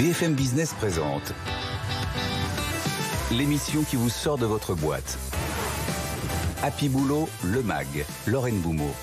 BFM Business présente l'émission qui vous sort de votre boîte. Happy Boulot, le MAG, Lorraine Boumeau.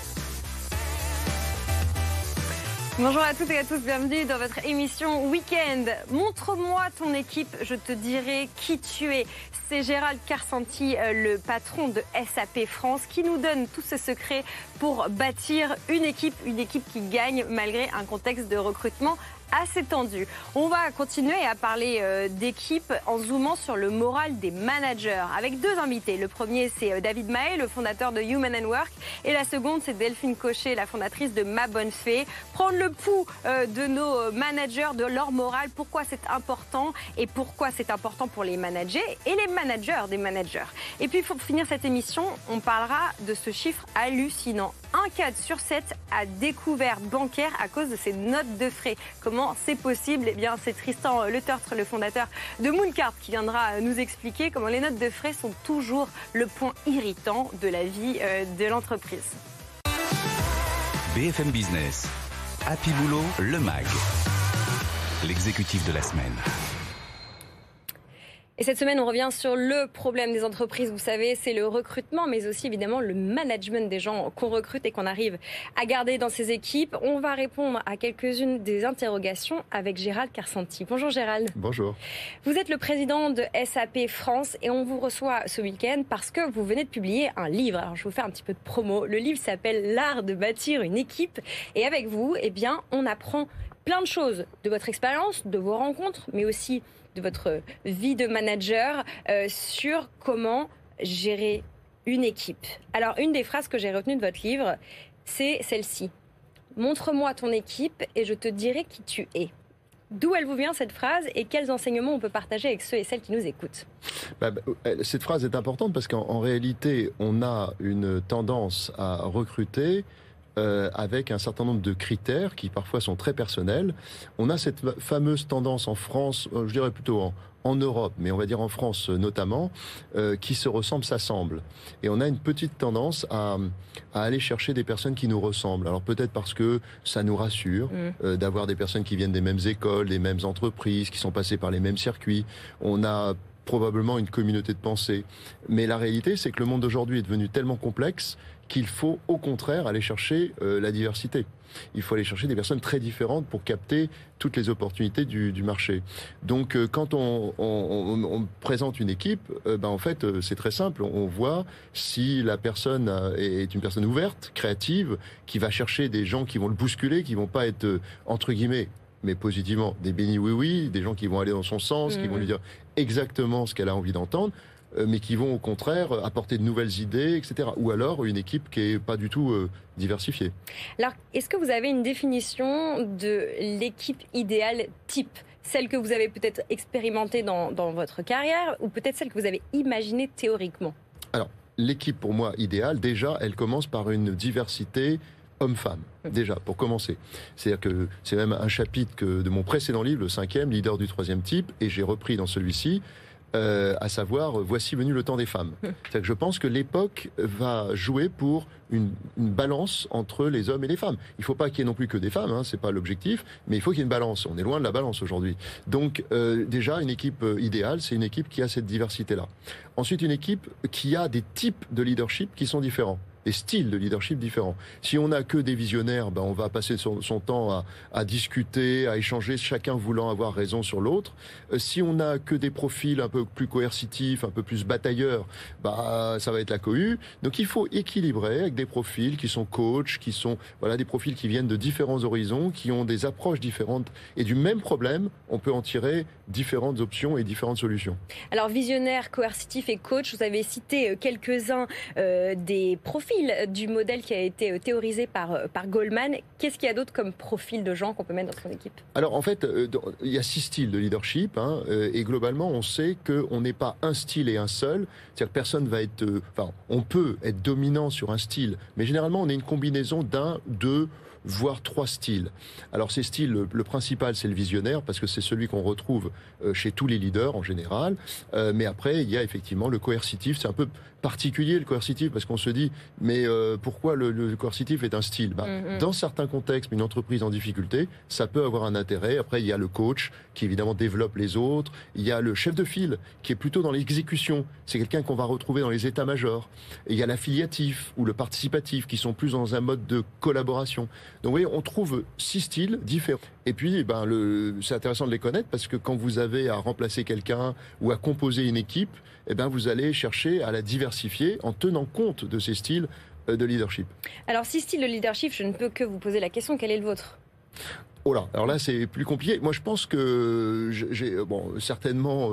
Bonjour à toutes et à tous, bienvenue dans votre émission Weekend. Montre-moi ton équipe, je te dirai qui tu es. C'est Gérald Carsanti, euh, le patron de SAP France, qui nous donne tous ses secrets pour bâtir une équipe, une équipe qui gagne malgré un contexte de recrutement assez tendu. On va continuer à parler euh, d'équipe en zoomant sur le moral des managers avec deux invités. Le premier, c'est euh, David Mahé, le fondateur de Human and Work. Et la seconde, c'est Delphine Cochet, la fondatrice de Ma Bonne Fée. Prendre le pouls euh, de nos managers, de leur morale, pourquoi c'est important et pourquoi c'est important pour les managers et les managers des managers. Et puis, pour finir cette émission, on parlera de ce chiffre hallucinant. Un cadre sur sept a découvert bancaire à cause de ses notes de frais. C'est possible Eh bien, c'est Tristan Le le fondateur de Mooncard, qui viendra nous expliquer comment les notes de frais sont toujours le point irritant de la vie euh, de l'entreprise. BFM Business, Happy Boulot, le MAG, l'exécutif de la semaine. Et cette semaine, on revient sur le problème des entreprises. Vous savez, c'est le recrutement, mais aussi évidemment le management des gens qu'on recrute et qu'on arrive à garder dans ses équipes. On va répondre à quelques-unes des interrogations avec Gérald Carsanti. Bonjour Gérald. Bonjour. Vous êtes le président de SAP France et on vous reçoit ce week-end parce que vous venez de publier un livre. Alors je vous faire un petit peu de promo. Le livre s'appelle L'art de bâtir une équipe. Et avec vous, eh bien, on apprend plein de choses de votre expérience, de vos rencontres, mais aussi de votre vie de manager euh, sur comment gérer une équipe. Alors, une des phrases que j'ai retenues de votre livre, c'est celle-ci. Montre-moi ton équipe et je te dirai qui tu es. D'où elle vous vient cette phrase et quels enseignements on peut partager avec ceux et celles qui nous écoutent? Bah, bah, Cette phrase est importante parce qu'en réalité, on a une tendance à recruter euh, avec un certain nombre de critères qui parfois sont très personnels. On a cette fameuse tendance en France, euh, je dirais plutôt en, en Europe, mais on va dire en France notamment, euh, qui se ressemblent, s'assemblent. Et on a une petite tendance à, à, aller chercher des personnes qui nous ressemblent. Alors peut-être parce que ça nous rassure mm. d'avoir des personnes qui viennent des mêmes écoles, des mêmes entreprises, qui sont passées par les mêmes circuits. On a probablement une communauté de pensée. Mais la réalité, c'est que le monde d'aujourd'hui est devenu tellement complexe qu'il faut au contraire aller chercher euh, la diversité. Il faut aller chercher des personnes très différentes pour capter toutes les opportunités du, marché. Donc euh, quand on, présente une équipe, euh, ben, en fait c'est très simple. On voit si la personne est une personne ouverte, créative, qui va chercher des gens qui vont le bousculer, qui vont pas être entre guillemets mais positivement, des bénis oui-oui, des gens qui vont aller dans son sens, qui vont mmh. lui dire exactement ce qu'elle a envie d'entendre, euh, mais qui vont au contraire apporter de nouvelles idées, etc. Ou alors une équipe qui est pas du tout euh, diversifiée. Alors, est-ce que vous avez une définition de l'équipe idéale type? Celle que vous avez peut-être expérimentée dans, dans votre carrière ou peut-être celle que vous avez imaginée théoriquement? Alors, l'équipe pour moi idéale, déjà, elle commence par une diversité homme-femme, déjà, pour commencer. C'est-à-dire que c'est même un chapitre que, de mon précédent livre, le cinquième, Leader du troisième type, et j'ai repris dans celui-ci euh, à savoir voici venu le temps des femmes. C'est que je pense que l'époque va jouer pour une, balance entre les hommes et les femmes. Il ne faut pas qu'il y ait non plus que des femmes, hein, c'est pas l'objectif, mais il faut qu'il y ait une balance. On est loin de la balance aujourd'hui. Donc euh, déjà une équipe euh, idéale, c'est une équipe qui a cette diversité-là. Ensuite une équipe qui a des types de leadership qui sont différents des styles de leadership différents. Si on n'a que des visionnaires, ben on va passer son, temps à, discuter, à échanger, chacun voulant avoir raison sur l'autre. Euh, si on n'a que des profils un peu plus coercitifs, un peu plus batailleurs, ben, ça va être la cohue. Donc il faut équilibrer avec des profils qui sont coachs, qui sont voilà des profils qui viennent de différents horizons, qui ont des approches différentes et du même problème, on peut en tirer différentes options et différentes solutions. Alors visionnaire, coercitif et coach, vous avez cité euh, quelques-uns euh, des profils du modèle qui a été euh, théorisé par, euh, par Goldman. Qu'est-ce qu'il y a d'autre comme profil de gens qu'on peut mettre dans son équipe Alors en fait, il y a six styles de leadership hein, et globalement, on sait qu'on n'est pas un style et un seul. C'est-à-dire que personne va être... Enfin, on peut être dominant sur un style, mais généralement, on est une combinaison d'un, deux voire trois styles. Alors ces styles, le, principal c'est le visionnaire parce que c'est celui qu'on retrouve euh, chez tous les leaders en général. Euh, mais après il y a effectivement le coercitif. C'est un peu particulier le coercitif parce qu'on se dit mais euh, pourquoi le, coercitif est un style? Bah, mm-hmm. Dans certains contextes, une entreprise en difficulté, ça peut avoir un intérêt. Après il y a le coach qui évidemment développe les autres. Il y a le chef de file qui est plutôt dans l'exécution. C'est quelqu'un qu'on va retrouver dans les états-majors. Il y a l'affiliatif ou le participatif qui sont plus dans un mode de collaboration. Donc vous voyez, on trouve six styles différents. Et puis, eh ben, c'est intéressant de les connaître parce que quand vous avez à remplacer quelqu'un ou à composer une équipe, eh ben, vous allez chercher à la diversifier en tenant compte de ces styles euh, de leadership. Alors, six styles de leadership, je ne peux que vous poser la question, quel est le vôtre? Oh là, alors là c'est plus compliqué. Moi je pense que j'ai bon certainement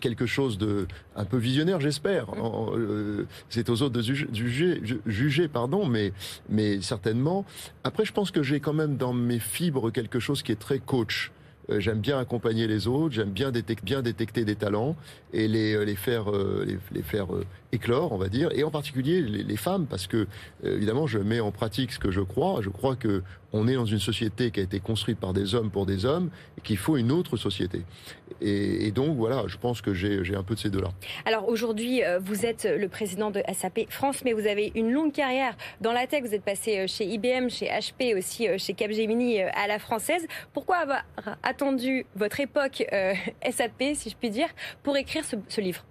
quelque chose de un peu visionnaire, j'espère. Euh, c'est aux autres de juger, juger, pardon, mais mais certainement. Après, je pense que j'ai quand même dans mes fibres quelque chose qui est très coach. Euh, j'aime bien accompagner les autres, j'aime bien, bien détecter des talents et les, euh, les faire, les, les faire éclore, on va dire, et en particulier les, femmes, parce que évidemment je mets en pratique ce que je crois. Je crois que on est dans une société qui a été construite par des hommes pour des hommes et qu'il faut une autre société. Et, donc voilà, je pense que j'ai un peu de ces deux-là. Alors aujourd'hui, euh, vous êtes le président de SAP France, mais vous avez une longue carrière dans la tech. Vous êtes passé euh, chez IBM, chez HP, aussi euh, chez Capgemini à la française. Pourquoi avoir attendu votre époque SAP, si je puis dire, pour écrire ce, livre?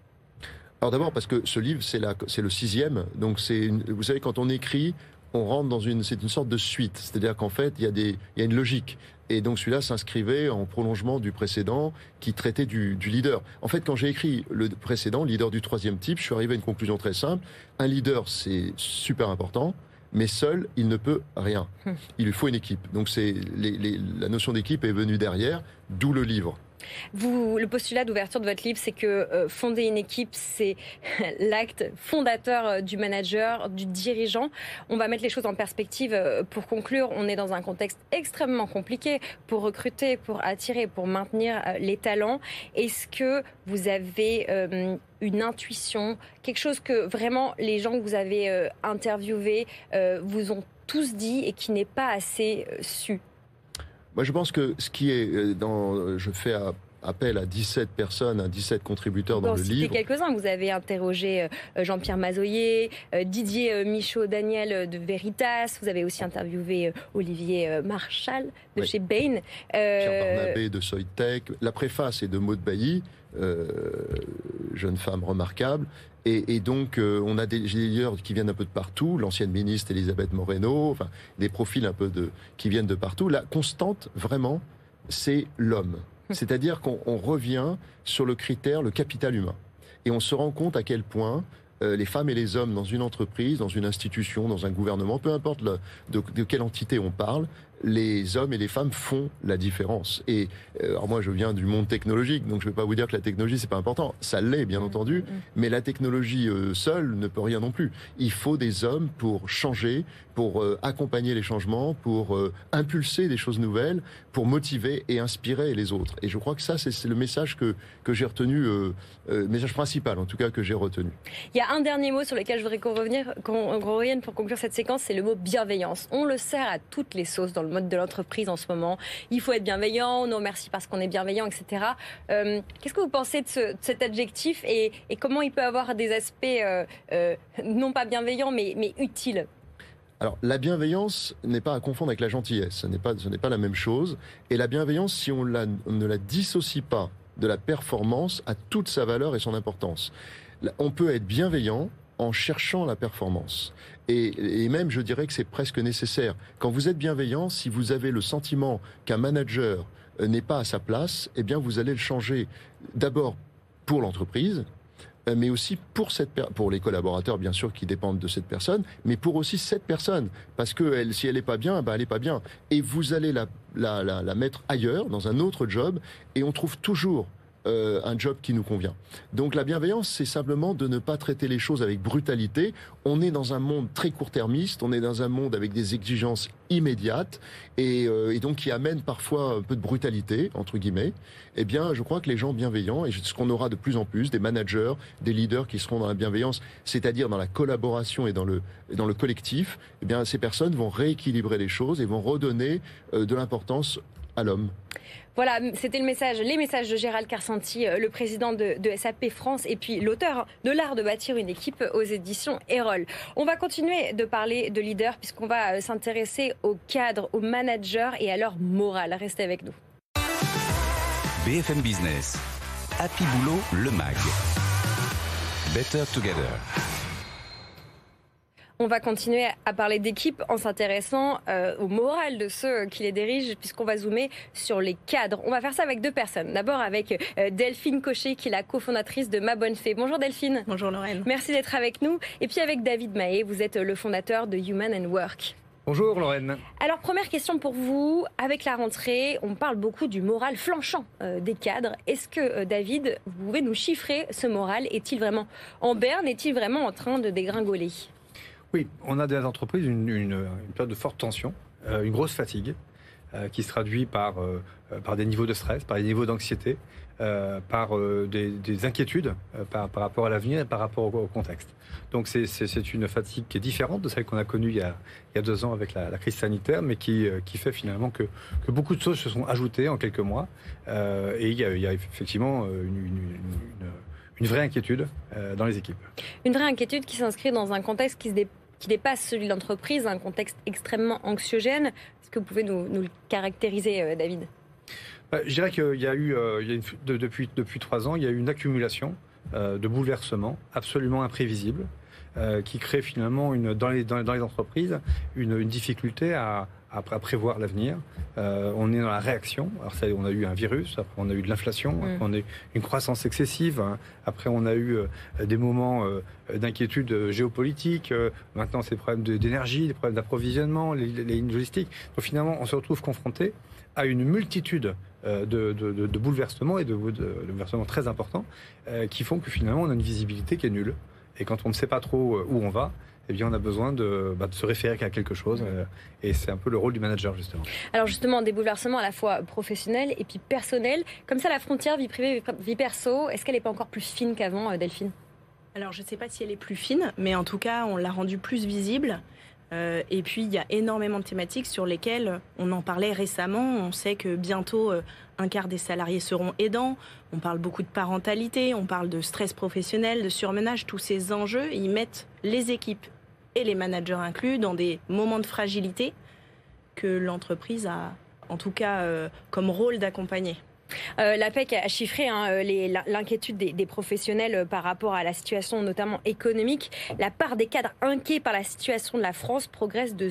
Alors d'abord parce que ce livre c'est le sixième, donc c'est vous savez quand on écrit, on rentre dans une, c'est une sorte de suite. C'est-à-dire qu'en fait, il y a des, il y a une logique. Et donc celui-là s'inscrivait en prolongement du précédent qui traitait du, leader. En fait, quand j'ai écrit le précédent, leader du troisième type, je suis arrivé à une conclusion très simple. Un leader, c'est super important, mais seul, il ne peut rien. Hum. Il lui faut une équipe. Donc c'est la notion d'équipe est venue derrière, d'où le livre. Le postulat d'ouverture de votre livre, c'est que euh, fonder une équipe, c'est l'acte fondateur euh, du manager, du dirigeant. On va mettre les choses en perspective euh, pour conclure. On est dans un contexte extrêmement compliqué pour recruter, pour attirer, pour maintenir les talents. Est-ce que vous avez une intuition, quelque chose que vraiment les gens que vous avez interviewés vous ont tous dit et qui n'est pas assez su? Moi, je pense que ce qui est euh, dans, je fais appel à 17 personnes, à 17 contributeurs dans le livre. quelques-uns. Vous avez interrogé euh, Jean-Pierre Mazoyer, euh, Didier Michaud-Daniel de Veritas. Vous avez aussi interviewé Olivier Marchal de chez Bain. Pierre Barnabé de Soytech. La préface est de Maud Bailly, jeune femme remarquable. Et, donc, euh, on a des leaders qui viennent un peu de partout, l'ancienne ministre Elisabeth Moreno, enfin, des profils un peu de, qui viennent de partout. La constante, vraiment, c'est l'homme. C'est-à-dire qu'on revient sur le critère, le capital humain. Et on se rend compte à quel point euh, les femmes et les hommes dans une entreprise, dans une institution, dans un gouvernement, peu importe de, de, quelle entité on parle, les hommes et les femmes font la différence. Et euh, alors moi, je viens du monde technologique, donc je ne vais pas vous dire que la technologie c'est pas important. Ça l'est, bien mmh, entendu, mmh. mais la technologie euh, seule ne peut rien non plus. Il faut des hommes pour changer, pour euh, accompagner les changements, pour impulser des choses nouvelles, pour motiver et inspirer les autres. Et je crois que ça, c'est le message que que j'ai retenu, le message principal en tout cas que j'ai retenu. Il y a un dernier mot sur lequel je voudrais qu'on revienne pour conclure cette séquence, c'est le mot bienveillance. On le sert à toutes les sauces dans le mode de l'entreprise en ce moment. Il faut être bienveillant, on nous remercie parce qu'on est bienveillant, etc. Euh, qu'est-ce que vous pensez de, cet adjectif et, comment il peut avoir des aspects euh, euh, non pas bienveillants mais, utiles? Alors, la bienveillance n'est pas à confondre avec la gentillesse. Ce n'est pas, pas la même chose. Et la bienveillance, si on ne la dissocie pas de la performance, a toute sa valeur et son importance. On peut être bienveillant en cherchant la performance. Et, même, je dirais que c'est presque nécessaire. Quand vous êtes bienveillant, si vous avez le sentiment qu'un manager euh, n'est pas à sa place, eh bien, vous allez le changer. D'abord pour l'entreprise, euh, mais aussi pour les collaborateurs bien sûr qui dépendent de cette personne, mais pour aussi cette personne. Parce que si elle est pas bien, bah elle est pas bien. Et vous allez la mettre ailleurs dans un autre job et on trouve toujours euh, un job qui nous convient. Donc la bienveillance, c'est simplement de ne pas traiter les choses avec brutalité. On est dans un monde très court-termiste, on est dans un monde avec des exigences immédiates et, euh, et donc qui amène parfois un peu de brutalité entre guillemets. Eh bien, je crois que les gens bienveillants et ce qu'on aura de plus en plus, des managers, des leaders qui seront dans la bienveillance, c'est-à-dire dans la collaboration et dans le dans le collectif, eh bien ces personnes vont rééquilibrer les choses et vont redonner euh, de l'importance à l'homme. Voilà, c'était le message, les messages de Gérald Carsanti, euh, le président de, SAP France et puis l'auteur de l'art de bâtir une équipe aux éditions Erol. On va continuer de parler de leaders puisqu'on va euh, s'intéresser aux cadres, aux managers et à leur morale. Restez avec nous. BFM Business, Happy Boulot, le MAG. Better Together. On va continuer à parler d'équipe en s'intéressant euh, au moral de ceux qui les dirigent, puisqu'on va zoomer sur les cadres. On va faire ça avec deux personnes. D'abord avec euh, Delphine Cochet, qui est la cofondatrice de Ma Bonne Fée. Bonjour Delphine. Bonjour Lorraine. Merci d'être avec nous. Et puis avec David Mahé, vous êtes le fondateur de Human and Work. Bonjour Lorraine. Alors première question pour vous, avec la rentrée, on parle beaucoup du moral flanchant euh, des cadres. Est-ce que David, vous pouvez nous chiffrer ce moral? Est-il vraiment en berne? Est-il vraiment en train de dégringoler? Oui, on a des entreprises une, une, période de forte tension, euh, une grosse fatigue, euh, qui se traduit par, euh, par des niveaux de stress, par des niveaux d'anxiété, par des, inquiétudes par, rapport à l'avenir et par rapport au, contexte. Donc c'est une fatigue qui est différente de celle qu'on a connue il y a, deux ans avec la, crise sanitaire, mais qui, fait finalement que, beaucoup de choses se sont ajoutées en quelques mois. et il y, a, effectivement une vraie inquiétude dans les équipes. Une vraie inquiétude qui s'inscrit dans un contexte qui se, dé qui dépasse celui de l'entreprise, un contexte extrêmement anxiogène. Est-ce que vous pouvez nous, le caractériser, euh, David? Bah, Je dirais qu'il y a eu, euh, depuis, trois ans, il y a eu une accumulation euh, de bouleversements absolument imprévisibles qui crée finalement dans, les, entreprises une difficulté à, à, prévoir l'avenir. Euh, on est dans la réaction. Alors ça, on a eu un virus, après on a eu de l'inflation, mm. après on a eu une croissance excessive, hein. après on a eu euh, des moments euh, d'inquiétude géopolitique, maintenant c'est des problèmes d'énergie, des problèmes d'approvisionnement, les, lignes logistiques. Donc finalement, on se retrouve confronté à une multitude de, de, bouleversements et de, bouleversements très importants qui font que finalement on a une visibilité qui est nulle. Et quand on ne sait pas trop où on va, eh bien, on a besoin de, bah, de se référer à quelque chose. Euh, et c'est un peu le rôle du manager, justement. Alors, justement, des bouleversements à la fois professionnels et puis personnels. Comme ça, la frontière vie privée, vie perso, est-ce qu'elle n'est pas encore plus fine qu'avant, euh, Delphine? Alors, je ne sais pas si elle est plus fine, mais en tout cas, on l'a rendue plus visible. Euh, et puis, il y a énormément de thématiques sur lesquelles on en parlait récemment. On sait que bientôt, un quart des salariés seront aidants. On parle beaucoup de parentalité, on parle de stress professionnel, de surmenage. Tous ces enjeux, ils mettent les équipes et les managers inclus dans des moments de fragilité que l'entreprise a en tout cas euh, comme rôle d'accompagner. Euh, L'APEC a chiffré hein, euh, l'inquiétude des, professionnels par rapport à la situation notamment économique. La part des cadres inquiets par la situation de la France progresse de,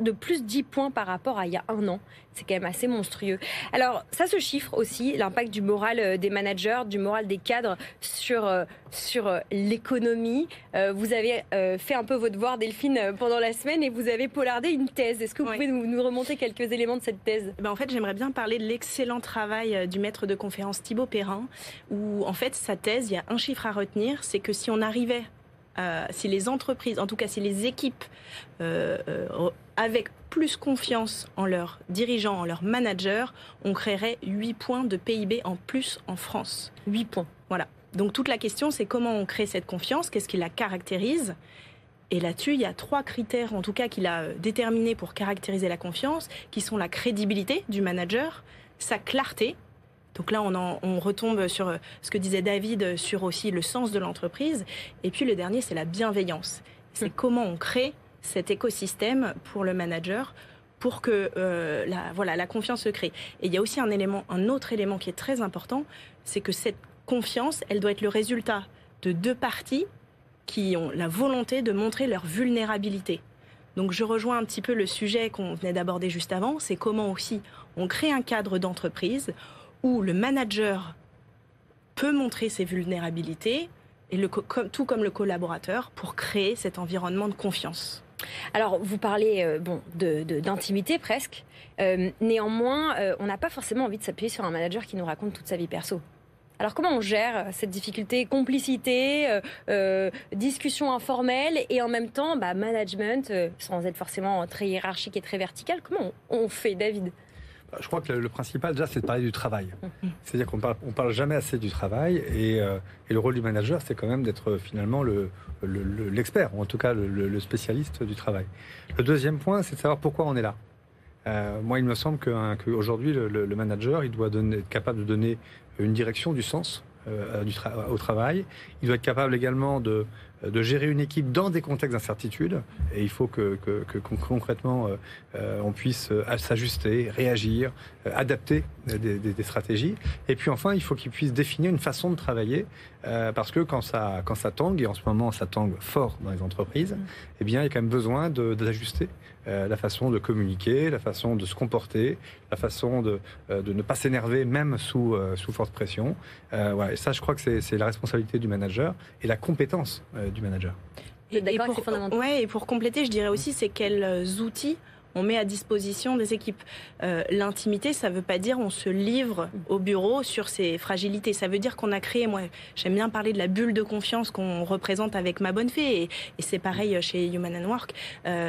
de plus 10 points par rapport à il y a un an. C'est quand même assez monstrueux. Alors, ça se chiffre aussi, l'impact du moral euh, des managers, du moral des cadres sur, euh, sur euh, l'économie. Vous avez fait un peu votre devoir, Delphine, pendant la semaine et vous avez polardé une thèse. Est-ce que vous pouvez nous, remonter quelques éléments de cette thèse? Ben En fait, j'aimerais bien parler de l'excellent travail du maître de conférence Thibaut Perrin, où en fait, sa thèse, il y a un chiffre à retenir, c'est que si on arrivait si les entreprises, en tout cas si les équipes, euh, avec plus confiance en leurs dirigeants, en leurs managers, on créerait 8 points de PIB en plus en France. 8 points. Voilà. Donc toute la question, c'est comment on crée cette confiance, qu'est-ce qui la caractérise et là-dessus, il y a trois critères, en tout cas, qu'il a euh, déterminés pour caractériser la confiance, qui sont la crédibilité du manager, sa clarté. Donc là, on, on retombe sur euh, ce que disait David, sur aussi le sens de l'entreprise. Et puis le dernier, c'est la bienveillance. C'est hum. comment on crée cet écosystème pour le manager pour que euh, la, voilà, la confiance se crée. Et il y a aussi un élément, un autre élément qui est très important, c'est que cette confiance, elle doit être le résultat de deux parties qui ont la volonté de montrer leur vulnérabilité. Donc je rejoins un petit peu le sujet qu'on venait d'aborder juste avant, c'est comment aussi on crée un cadre d'entreprise où le manager peut montrer ses vulnérabilités, et tout comme le collaborateur, pour créer cet environnement de confiance. Alors, vous parlez euh, bon, d'intimité presque. Euh, néanmoins, euh, on n'a pas forcément envie de s'appuyer sur un manager qui nous raconte toute sa vie perso. Alors comment on gère cette difficulté, complicité, discussion informelle et en même temps bah, management, sans être forcément très hiérarchique et très vertical Comment on, fait, David? Je crois que le, principal, déjà, c'est de parler du travail. C'est-à-dire qu'on parle, parle jamais assez du travail et, le rôle du manager, c'est quand même d'être finalement l'expert, le, ou en tout cas le, spécialiste du travail. Le deuxième point, c'est de savoir pourquoi on est là. moi, il me semble qu'aujourd'hui, le, le, manager, il doit être capable de donner une direction, du sens euh, au travail. Il doit être capable également de, de gérer une équipe dans des contextes d'incertitude. Et il faut que, que, concrètement, euh, euh, on puisse s'ajuster, réagir, adapter des, des, stratégies. Et puis enfin, il faut qu'il puisse définir une façon de travailler. parce que quand ça, quand ça tangue, et en ce moment ça tangue fort dans les entreprises, mmh. eh bien, il y a quand même besoin d'ajuster euh, la façon de communiquer, la façon de se comporter, la façon de, euh, de ne pas s'énerver même sous, euh, sous forte pression. Voilà. Et ça, je crois que c'est la responsabilité du manager et la compétence du manager. Et, et, pour, ouais, et pour compléter, je dirais aussi, c'est quels outils on met à disposition des équipes. L'intimité, ça ne veut pas dire on se livre au bureau sur ses fragilités. Ça veut dire qu'on a créé, moi j'aime bien parler de la bulle de confiance qu'on représente avec ma bonne fée, et, et c'est pareil chez Human and Work.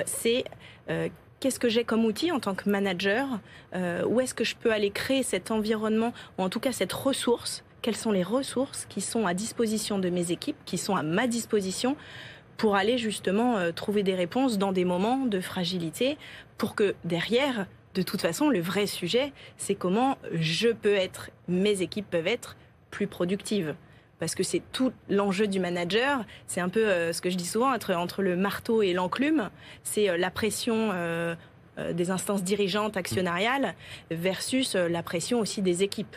c'est euh, qu'est-ce que j'ai comme outil en tant que manager? Euh, Où est-ce que je peux aller créer cet environnement, ou en tout cas cette ressource Quelles sont les ressources qui sont à disposition de mes équipes, qui sont à ma disposition pour aller justement euh, trouver des réponses dans des moments de fragilité, pour que derrière, de toute façon, le vrai sujet, c'est comment je peux être, mes équipes peuvent être plus productives parce que c'est tout l'enjeu du manager. C'est un peu euh, ce que je dis souvent entre, le marteau et l'enclume. C'est euh, la pression des instances dirigeantes actionnariales versus la pression aussi des équipes.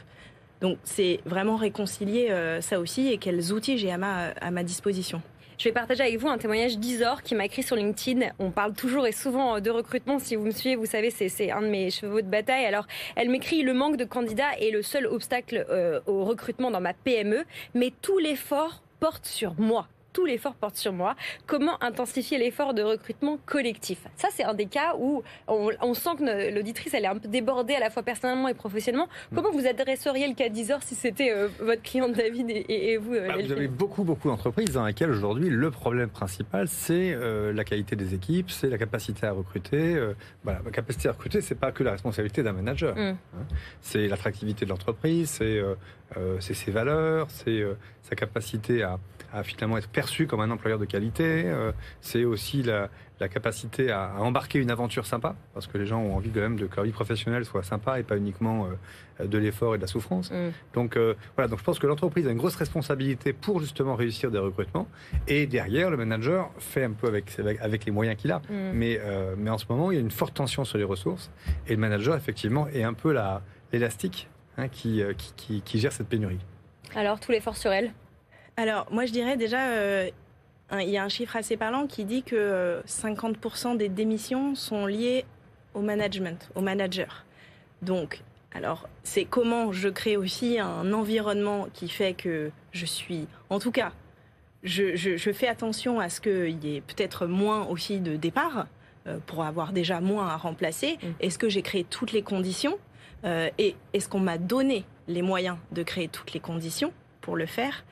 Donc c'est vraiment réconcilier ça aussi et quels outils j'ai à ma, à ma disposition. Je vais partager avec vous un témoignage d'Isor qui m'a écrit sur LinkedIn. On parle toujours et souvent de recrutement. Si vous me suivez, vous savez, c'est un de mes chevaux de bataille. Alors, elle m'écrit le manque de candidats est le seul obstacle euh, au recrutement dans ma PME, mais tout l'effort porte sur moi tout l'effort porte sur moi. Comment intensifier l'effort de recrutement collectif? Ça, c'est un des cas où on, sent que l'auditrice, elle est un peu débordée à la fois personnellement et professionnellement. Mm. Comment vous adresseriez le cas d'Isor si c'était euh, votre client David et, vous euh, bah, Vous avez beaucoup, beaucoup d'entreprises dans lesquelles aujourd'hui, le problème principal, c'est euh, la qualité des équipes, c'est la capacité à recruter. voilà, la capacité à recruter, c'est pas que la responsabilité d'un manager. Mm. Hein. C'est l'attractivité de l'entreprise, c'est ses valeurs, c'est sa capacité à à finalement être perçu comme un employeur de qualité. Euh, c'est aussi la, capacité à, embarquer une aventure sympa, parce que les gens ont envie quand même de que leur vie professionnelle soit sympa et pas uniquement euh, de l'effort et de la souffrance. Mm. Donc euh, voilà, donc je pense que l'entreprise a une grosse responsabilité pour justement réussir des recrutements. Et derrière, le manager fait un peu avec, avec, les moyens qu'il a. Mm. Mais, mais en ce moment, il y a une forte tension sur les ressources. Et le manager, effectivement, est un peu l'élastique hein, qui, qui, qui gère cette pénurie. Alors, tout l'effort sur elle? Alors, moi, je dirais déjà, euh, il y a un chiffre assez parlant qui dit que 50% euh, des démissions sont liées au management, au manager. Donc, alors, c'est comment je crée aussi un environnement qui fait que je suis, en tout cas, je, fais attention à ce qu'il y ait peut-être moins aussi de départs euh, pour avoir déjà moins à remplacer. Mm. Est-ce que j'ai créé toutes les conditions et est-ce qu'on m'a donné les moyens de créer toutes les conditions pour le faire?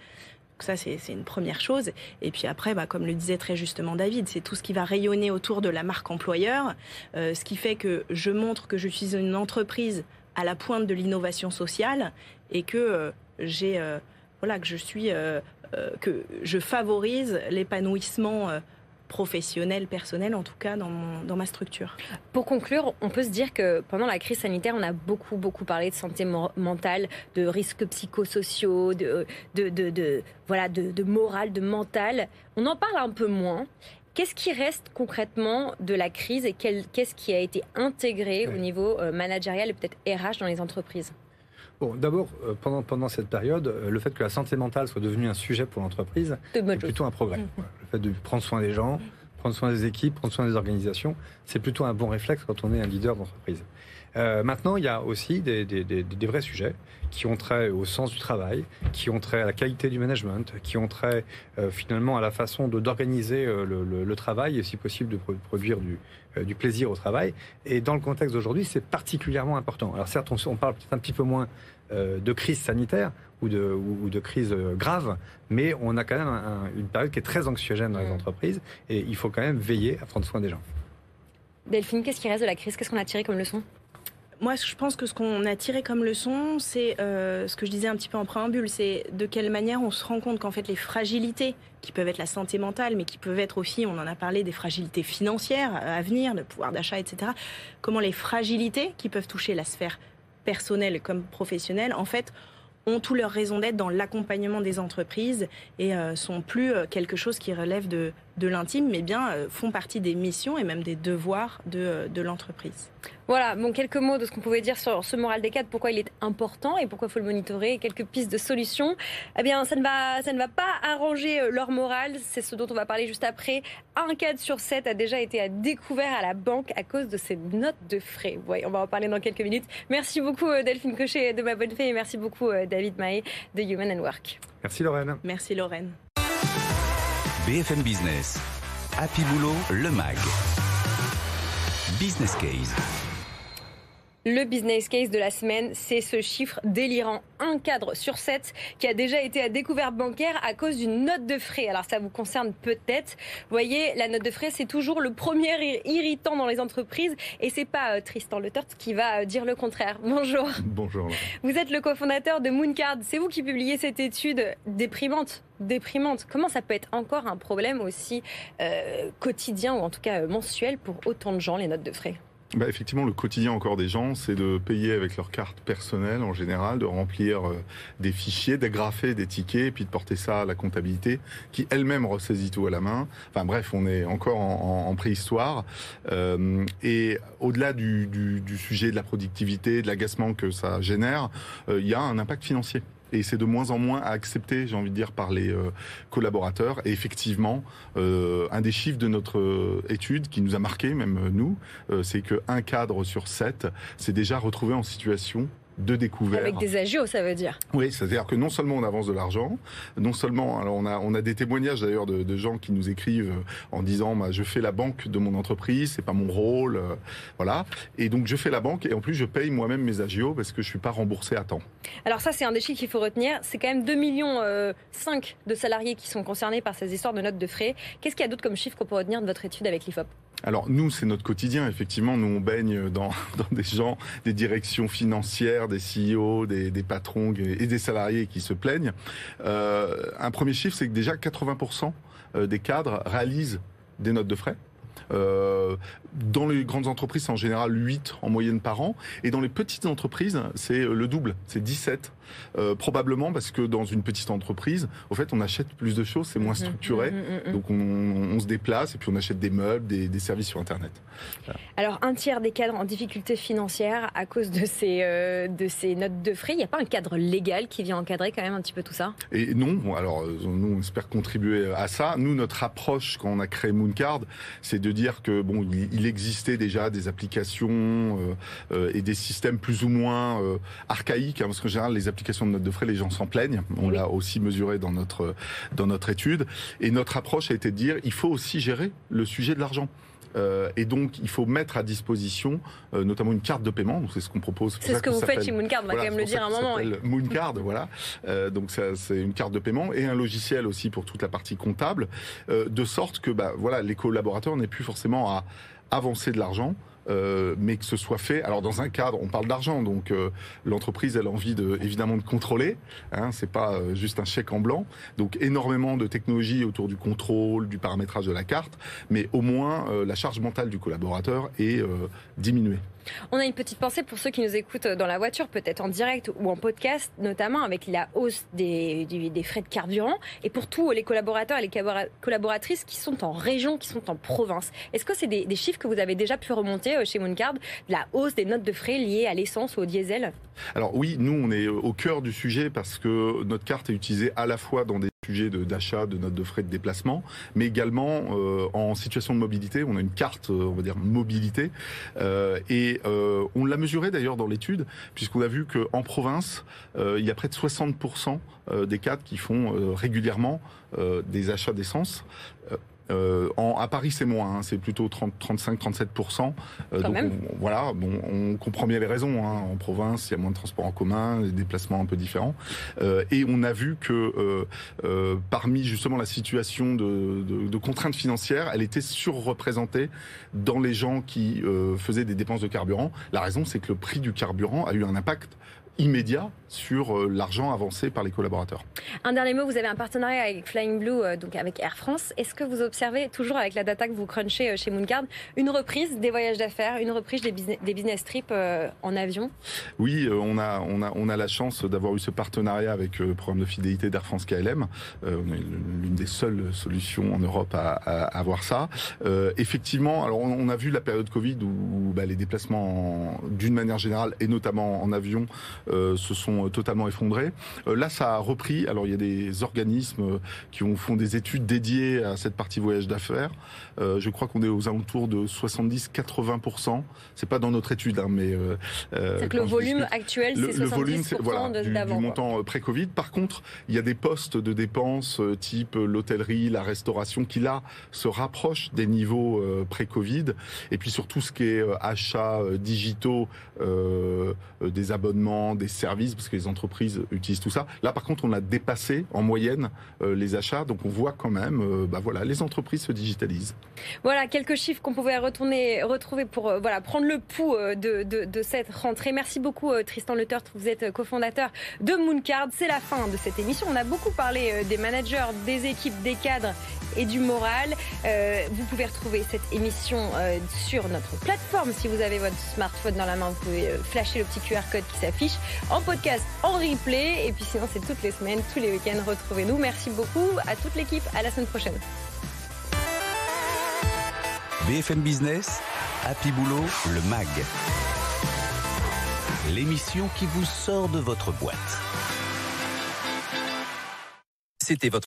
Ça, c'est une première chose. Et puis après, bah, comme le disait très justement David, c'est tout ce qui va rayonner autour de la marque employeur, euh, ce qui fait que je montre que je suis une entreprise à la pointe de l'innovation sociale et que euh, euh, voilà, que je favorise l'épanouissement professionnel, personnel, en tout cas dans, dans, ma structure. Pour conclure, on peut se dire que pendant la crise sanitaire, on a beaucoup, beaucoup parlé de santé mentale, de risques psychosociaux, de, de, de, voilà, de, morale, de mental. On en parle un peu moins. Qu'est-ce qui reste concrètement de la crise et qu'est-ce qui a été intégré au niveau euh, managérial et peut-être RH dans les entreprises? Bon, d'abord, euh, pendant, pendant cette période, euh, le fait que la santé mentale soit devenue un sujet pour l'entreprise, c'est plutôt un progrès. Mm. Le fait de prendre soin des gens, prendre soin des équipes, prendre soin des organisations, c'est plutôt un bon réflexe quand on est un leader d'entreprise. Maintenant, il y a aussi des, des, vrais sujets qui ont trait au sens du travail, qui ont trait à la qualité du management, qui ont trait finalement à la façon d'organiser le, le, travail et si possible de produire du, du plaisir au travail. Et dans le contexte d'aujourd'hui, c'est particulièrement important. Alors certes, on, on parle peut-être un petit peu moins de crise sanitaire, ou de, ou, de crise grave, mais on a quand même une période qui est très anxiogène dans les entreprises et il faut quand même veiller à prendre soin des gens. Delphine, qu'est-ce qui reste de la crise? Qu'est-ce qu'on a tiré comme leçon? Moi, je pense que ce qu'on a tiré comme leçon, c'est euh, ce que je disais un petit peu en préambule, c'est de quelle manière on se rend compte qu'en fait les fragilités, qui peuvent être la santé mentale, mais qui peuvent être aussi, on en a parlé, des fragilités financières à venir, le pouvoir d'achat, etc. Comment les fragilités qui peuvent toucher la sphère personnelle comme professionnelle, en fait, ont tout leur raison d'être dans l'accompagnement des entreprises et euh, sont plus euh, quelque chose qui relève de, de l'intime, mais bien euh, font partie des missions et même des devoirs de, de l'entreprise. Voilà, bon, quelques mots de ce qu'on pouvait dire sur ce moral des cadres, pourquoi il est important et pourquoi il faut le monitorer, quelques pistes de solutions. Eh bien, ça ne va, ça ne va pas arranger leur morale, c'est ce dont on va parler juste après. Un cadre sur sept a déjà été à découvert à la banque à cause de ses notes de frais. Ouais, on va en parler dans quelques minutes. Merci beaucoup Delphine Cochet de Ma Bonne Fée et merci beaucoup David Mahé de Human and Work. Merci Lorraine. Merci Lorraine. BFM Business. Happy Boulot, le MAG. Business Case. Le business case de la semaine, c'est ce chiffre délirant. Un cadre sur sept qui a déjà été à découvert bancaire à cause d'une note de frais. Alors ça vous concerne peut-être. Vous voyez, la note de frais, c'est toujours le premier irritant dans les entreprises. Et c'est pas euh, Tristan Le qui va euh, dire le contraire. Bonjour. Bonjour. Vous êtes le cofondateur de Mooncard. C'est vous qui publiez cette étude déprimante déprimante. Comment ça peut être encore un problème aussi euh, quotidien ou en tout cas mensuel pour autant de gens, les notes de frais? Bah, effectivement, le quotidien encore des gens, c'est de payer avec leur carte personnelle en général, de remplir euh, des fichiers, d'agrafer des tickets, et puis de porter ça à la comptabilité, qui elle-même ressaisit tout à la main. Enfin bref, on est encore en, préhistoire. Euh, et au-delà du, sujet de la productivité, de l'agacement que ça génère, euh, il y a un impact financier et c'est de moins en moins à accepter, j'ai envie de dire, par les euh, collaborateurs. Et effectivement, euh, un des chiffres de notre euh, étude qui nous a marqué, même nous, c'est qu'un cadre sur sept s'est déjà retrouvé en situation de découvert. Avec des agios, ça veut dire. Oui, c'est-à-dire que non seulement on avance de l'argent, non seulement, alors on a, on a des témoignages d'ailleurs de, de, gens qui nous écrivent en disant, bah, je fais la banque de mon entreprise, c'est pas mon rôle, euh, voilà. Et donc je fais la banque et en plus je paye moi-même mes agios parce que je suis pas remboursé à temps. Alors ça, c'est un des chiffres qu'il faut retenir. C'est quand même 2 millions euh, 5 de salariés qui sont concernés par ces histoires de notes de frais. Qu'est-ce qu'il y a d'autre comme chiffre qu'on peut retenir de votre étude avec l'IFOP alors nous, c'est notre quotidien. Effectivement, nous on baigne dans, dans, des gens, des directions financières, des CEO, des, patrons et des salariés qui se plaignent. Euh, un premier chiffre, c'est que déjà 80% euh, des cadres réalisent des notes de frais. Euh, dans les grandes entreprises, c'est en général 8 en moyenne par an. Et dans les petites entreprises, c'est le double, c'est 17. Euh, probablement parce que dans une petite entreprise, au fait, on achète plus de choses, c'est moins mhm. structuré. Mhm, mhm, donc on, se déplace et puis on achète des meubles, des, services sur Internet. Alors un tiers des cadres en difficulté financière à cause de ces, euh, de ces notes de frais, il n'y a pas un cadre légal qui vient encadrer quand même un petit peu tout ça? Et non, alors nous on espère contribuer à ça. Nous, notre approche quand on a créé Mooncard, c'est de dire que bon, il, existait déjà des applications euh, euh, et des systèmes plus ou moins euh, archaïques, hein, parce qu'en général, les applications de notes de frais, les gens s'en plaignent. On l'a aussi mesuré dans notre dans notre étude. Et notre approche a été de dire, il faut aussi gérer le sujet de l'argent. Euh, et donc, il faut mettre à disposition euh, notamment une carte de paiement. C'est ce qu'on propose. C'est ce que vous faites chez Mooncard, on va quand même le dire à un moment. Mooncard, voilà. Euh, donc, c'est une carte de paiement et un logiciel aussi pour toute la partie comptable, de sorte que bah, voilà, les collaborateurs n'aient plus forcément à avancer de l'argent. Euh, mais que ce soit fait. Alors dans un cadre, on parle d'argent, donc euh, l'entreprise elle a envie de évidemment de contrôler. Hein, c'est pas euh, juste un chèque en blanc. Donc énormément de technologies autour du contrôle, du paramétrage de la carte, mais au moins la charge mentale du collaborateur est diminuée. On a une petite pensée pour ceux qui nous écoutent dans la voiture, peut-être en direct ou en podcast, notamment avec la hausse des, frais de carburant, et pour tous les collaborateurs et les collaboratrices qui sont en région, qui sont en province. Est-ce que c'est des, chiffres que vous avez déjà pu remonter euh, chez Mooncard, la hausse des notes de frais liées à l'essence ou au diesel? Alors oui, nous on est au cœur du sujet parce que notre carte est utilisée à la fois dans des sujet d'achat de, notes de frais de déplacement, mais également euh, en situation de mobilité. On a une carte, euh, on va dire mobilité, euh, et on l'a mesuré d'ailleurs dans l'étude, puisqu'on a vu qu'en province, il y a près de 60% des cadres qui font régulièrement des achats d'essence. Euh, en, à Paris, c'est moins, hein, c'est plutôt 35-37%. Euh, donc voilà, bon, on comprend bien les raisons. Hein. En province, il y a moins de transports en commun, des déplacements un peu différents. Euh, et on a vu que euh, euh, parmi justement la situation de, de, de, contraintes financières, elle était surreprésentée dans les gens qui faisaient des dépenses de carburant. La raison, c'est que le prix du carburant a eu un impact immédiat sur euh, l'argent avancé par les collaborateurs. Un dernier mot, vous avez un partenariat avec Flying Blue, euh, donc avec Air France. Est-ce que vous observez, toujours avec la data que vous crunchez euh, chez Mooncard, une reprise des voyages d'affaires, une reprise des business, des business trips en avion? Oui, on a, on, a, on a la chance d'avoir eu ce partenariat avec le programme de fidélité d'Air France KLM. on est l'une des seules solutions en Europe à, à avoir ça. effectivement, alors on, a vu la période Covid où, bah, les déplacements d'une manière générale et notamment en avion se sont totalement effondré. Euh, là, ça a repris. Alors, il y a des organismes qui ont, font des études dédiées à cette partie voyage d'affaires. Euh, je crois qu'on est aux alentours de 70-80%. C'est pas dans notre étude, hein, mais euh, c'est que le volume actuel, c'est 70% le volume, voilà, du, du, montant pré-Covid. Par contre, il y a des postes de dépenses type l'hôtellerie, la restauration, qui là se rapprochent des niveaux pré-Covid. Et puis surtout ce qui est achats digitaux, des abonnements, des services, parce que les entreprises utilisent tout ça. Là, par contre, on a dépassé en moyenne euh, les achats, donc on voit quand même, euh, bah voilà, les entreprises se digitalisent. Voilà quelques chiffres qu'on pouvait retourner, retrouver pour euh, voilà prendre le pouls de, cette rentrée. Merci beaucoup Tristan Leutert, vous êtes cofondateur de Mooncard. C'est la fin de cette émission. On a beaucoup parlé des managers, des équipes, des cadres et du moral. vous pouvez retrouver cette émission sur notre plateforme. Si vous avez votre smartphone dans la main, vous pouvez flasher le petit QR code qui s'affiche en podcast en replay. Et puis sinon, c'est toutes les semaines, tous les week-ends. Retrouvez-nous. Merci beaucoup à toute l'équipe. À la semaine prochaine. BFM Business, Happy Boulot, le MAG. L'émission qui vous sort de votre boîte. C'était votre